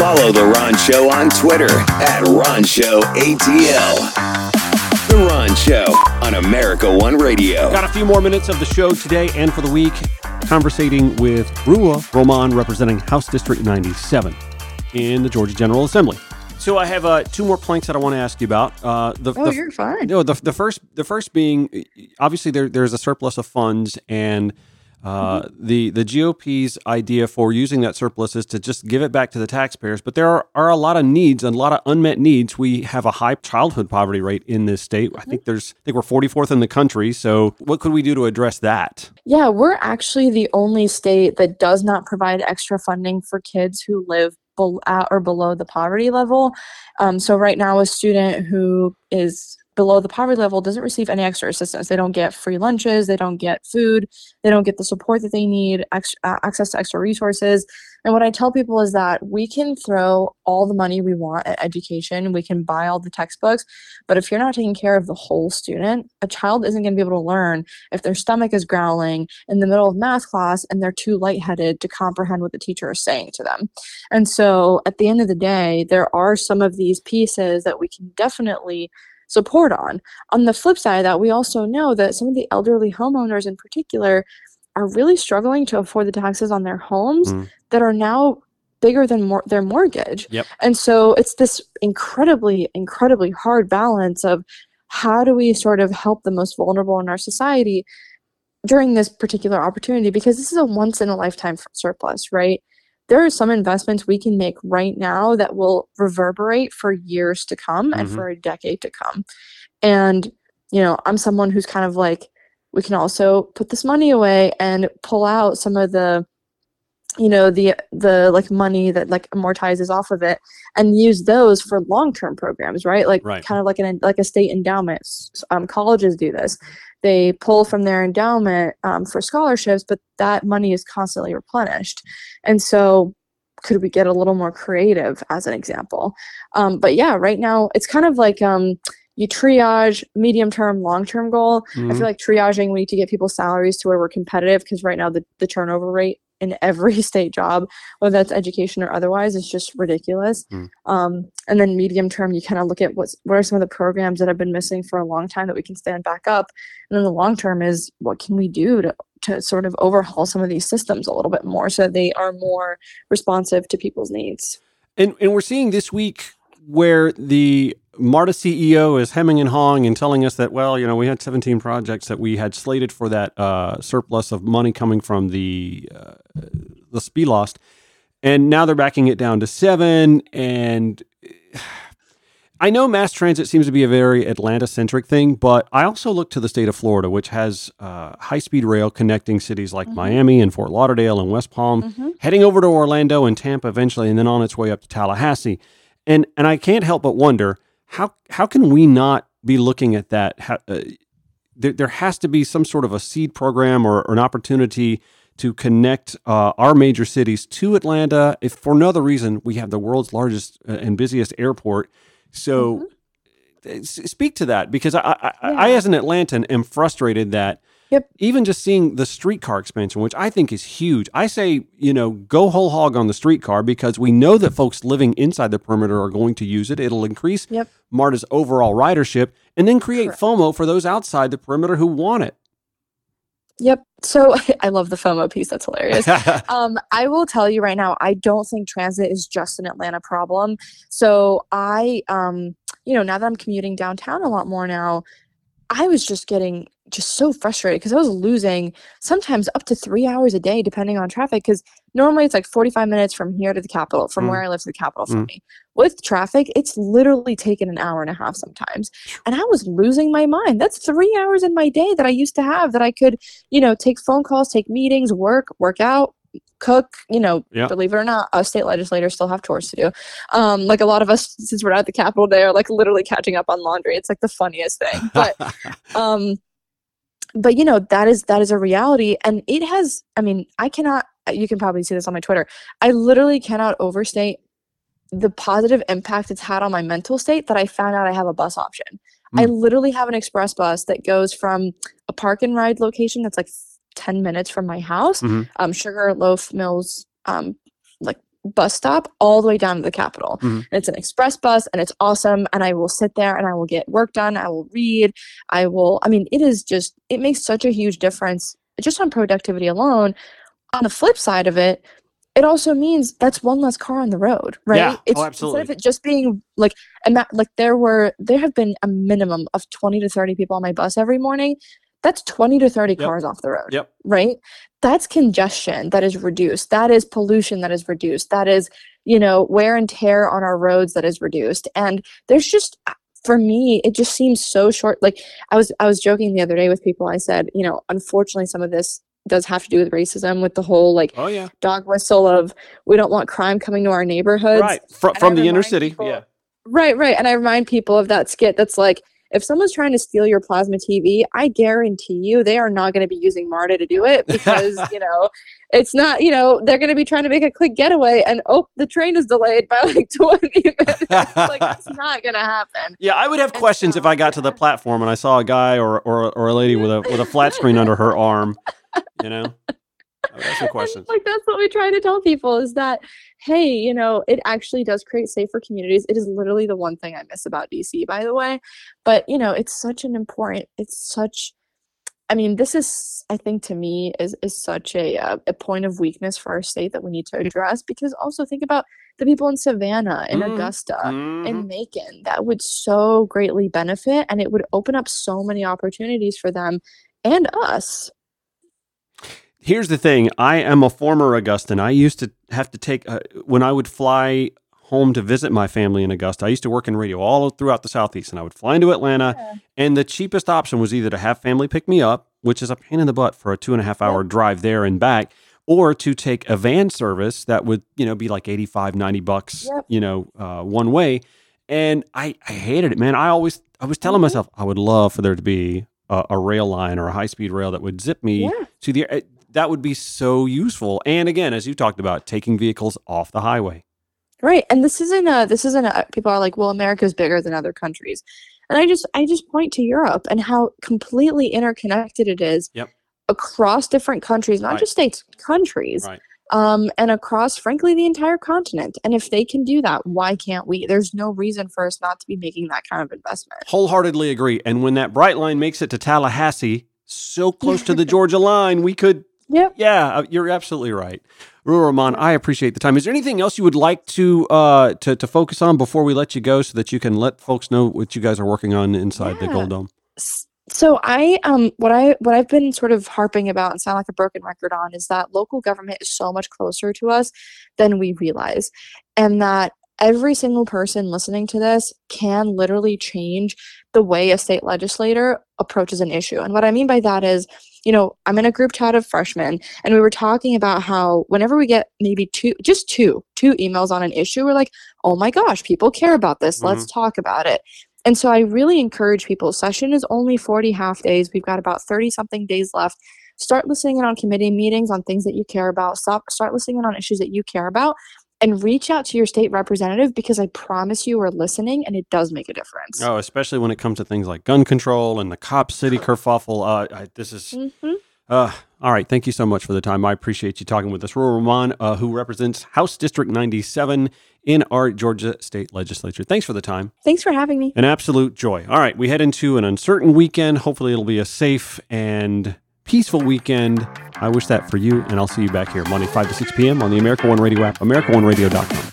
Follow The Ron Show on Twitter at Ron Show ATL. The Ron Show on America One Radio. Got a few more minutes of the show today and for the week, conversating with Ruwa Romman representing House District 97 in the Georgia General Assembly. So I have uh, two more points that I want to ask you about. Uh, the, Oh, the, you're fine. No, the, the first the first being obviously there there's a surplus of funds and uh, the the GOP's idea for using that surplus is to just give it back to the taxpayers. But there are, are a lot of needs and a lot of unmet needs. We have a high childhood poverty rate in this state. I think there's I think we're 44th in the country. So what could we do to address that? Yeah, we're actually the only state that does not provide extra funding for kids who live at or below the poverty level. Um, so right now, a student who is below the poverty level doesn't receive any extra assistance. They don't get free lunches, they don't get food, they don't get the support that they need, ex- uh, access to extra resources. And what I tell people is that we can throw all the money we want at education, we can buy all the textbooks, but if you're not taking care of the whole student, a child isn't going to be able to learn if their stomach is growling in the middle of math class and they're too lightheaded to comprehend what the teacher is saying to them. And so at the end of the day, there are some of these pieces that we can definitely support on. On the flip side of that, we also know that some of the elderly homeowners in particular are really struggling to afford the taxes on their homes Mm. that are now bigger than mor- their mortgage. Yep. And so it's this incredibly, incredibly hard balance of how do we sort of help the most vulnerable in our society during this particular opportunity? Because this is a once in a lifetime surplus, right? There are some investments we can make right now that will reverberate for years to come and Mhm. for a decade to come. And, you know, I'm someone who's kind of like, we can also put this money away and pull out some of the you know the the like money that like amortizes off of it and use those for long-term programs right? Like Right. kind of like an like a state endowment. Um, colleges do this. They pull from their endowment um, for scholarships but that money is constantly replenished. And so could we get a little more creative as an example? Um, but yeah right now it's kind of like um, you triage medium term long term goal. I Mhm. feel like triaging, we need to get people's salaries to where we're competitive because right now the, the turnover rate in every state job, whether that's education or otherwise, is just ridiculous. Mm. Um, and then medium term, you kind of look at what's what are some of the programs that have been missing for a long time that we can stand back up. And then the long term is what can we do to to sort of overhaul some of these systems a little bit more so they are more responsive to people's needs. And and we're seeing this week where the MARTA CEO is hemming and hawing and telling us that well, you know, we had 17 projects that we had slated for that uh, surplus of money coming from the uh, the SPLOST, and now they're backing it down to seven. And I know mass transit seems to be a very Atlanta centric thing, but I also look to the state of Florida, which has uh, high speed rail connecting cities like Miami and Fort Lauderdale and West Palm, heading over to Orlando and Tampa eventually, and then on its way up to Tallahassee. And and I can't help but wonder how how can we not be looking at that? How, uh, there, there has to be some sort of a seed program or, or an opportunity to connect uh, our major cities to Atlanta. If for no other reason, we have the world's largest uh, and busiest airport. So s- speak to that because I, I, I, I as an Atlantan, am frustrated that Yep. even just seeing the streetcar expansion, which I think is huge. I say, you know, go whole hog on the streetcar because we know that folks living inside the perimeter are going to use it. It'll increase Yep. MARTA's overall ridership and then create Correct. FOMO for those outside the perimeter who want it. Yep. So I love the FOMO piece. That's hilarious. um, I will tell you right now, I don't think transit is just an Atlanta problem. So I, um, you know, now that I'm commuting downtown a lot more now, I was just getting just so frustrated because I was losing sometimes up to three hours a day depending on traffic. Because normally it's like 45 minutes from here to the capital, from Mm. where I live to the capital for Mm. me. With traffic, it's literally taken an hour and a half sometimes. And I was losing my mind. That's three hours in my day that I used to have that I could, you know, take phone calls, take meetings, work, work out, cook, you know, Yeah. believe it or not, us state legislators still have chores to do. Um, like a lot of us, since we're at the Capitol Day, are like literally catching up on laundry. It's like the funniest thing. But um but you know that is that is a reality and it has i mean i cannot you can probably see this on my twitter i literally cannot overstate the positive impact it's had on my mental state that i found out i have a bus option i Mm. literally have an express bus that goes from a park and ride location that's like 10 minutes from my house Mhm. um, sugar loaf mills um, bus stop all the way down to the Capitol. Mhm. And it's an express bus and it's awesome. And I will sit there and I will get work done. I will read. I will, I mean, it is just, it makes such a huge difference just on productivity alone. On the flip side of it, it also means that's one less car on the road, right? Yeah. Oh, It's, absolutely. Instead of it just being like, and that, like there were, there have been a minimum of 20 to 30 people on my bus every morning. That's 20 to 30 Yep. cars off the road Yep. right? That's congestion that is reduced. That is pollution that is reduced. That is, you know, wear and tear on our roads that is reduced. And there's just uh, for me, it just seems so short. Like I was I was joking the other day with people. I said, you know, unfortunately some of this does have to do with racism with the whole like Oh yeah. dog whistle of we don't want crime coming to our neighborhoods. Right. Fr- from the inner city. people- Yeah. Right, right. And I remind people of that skit that's like, if someone's trying to steal your plasma TV, I guarantee you they are not going to be using MARTA to do it because, you know, it's not, you know, they're going to be trying to make a quick getaway and, oh, the train is delayed by like 20 minutes. like, it's not going to happen. Yeah, I would have And questions if I got to the platform and I saw a guy or or, or a lady with a with a flat screen under her arm. You know, I would have some And, questions. like that's what we try to tell people is that hey you know it actually does create safer communities it is literally the one thing i miss about dc by the way but you know it's such an important it's such i mean this is i think to me is is such a uh, a point of weakness for our state that we need to address because also think about the people in savannah in Mhm. augusta Mhm. in Macon that would so greatly benefit and it would open up so many opportunities for them and us Here's the thing. I am a former Augustan. I used to have to take uh, when I would fly home to visit my family in Augusta. I used to work in radio all throughout the southeast, and I would fly into Atlanta. Yeah. And the cheapest option was either to have family pick me up, which is a pain in the butt for a two and a half hour drive there and back, or to take a van service that would you know be like 85, 90 bucks, Yep. you know, uh, one way. And I, I hated it, man. I always I was telling Mhm. myself I would love for there to be a, a rail line or a high speed rail that would zip me Yeah. to the uh, that would be so useful. And again, as you talked about, taking vehicles off the highway. Right. And this isn't a this isn't a people are like, well, America's bigger than other countries. And I just I just point to Europe and how completely interconnected it is Yep. across different countries, not Right. just states, countries. Right. Um, and across, frankly, the entire continent. And if they can do that, why can't we? There's no reason for us not to be making that kind of investment. Wholeheartedly agree. And when that Brightline makes it to Tallahassee, so close to the Georgia line, we could. Yep. Yeah, uh, you're absolutely right. Ruwa Romman, I appreciate the time. Is there anything else you would like to uh, to to focus on before we let you go, so that you can let folks know what you guys are working on inside the Gold Dome? So i um what i what i've been sort of harping about and sound like a broken record on is that local government is so much closer to us than we realize and that every single person listening to this can literally change the way a state legislator approaches an issue and what i mean by that is you know i'm in a group chat of freshmen and we were talking about how whenever we get maybe two just two two emails on an issue we're like oh my gosh people care about this let's mm-hmm. talk about it and so I really encourage people. Session is only 40 half days. We've got about 30 something days left. Start listening in on committee meetings on things that you care about. Stop, start listening in on issues that you care about and reach out to your state representative because I promise you we're listening and it does make a difference. Oh, especially when it comes to things like gun control and the cop city kerfuffle. Uh, I, this is Mhm. Uh, all right. Thank you so much for the time. I appreciate you talking with us. Ruwa Romman, uh, who represents House District 97 in our Georgia State Legislature. Thanks for the time. Thanks for having me. An absolute joy. All right. We head into an uncertain weekend. Hopefully, it'll be a safe and peaceful weekend. I wish that for you, and I'll see you back here Monday, 5 to 6 p.m. on the America One Radio app, AmericaOneRadio.com.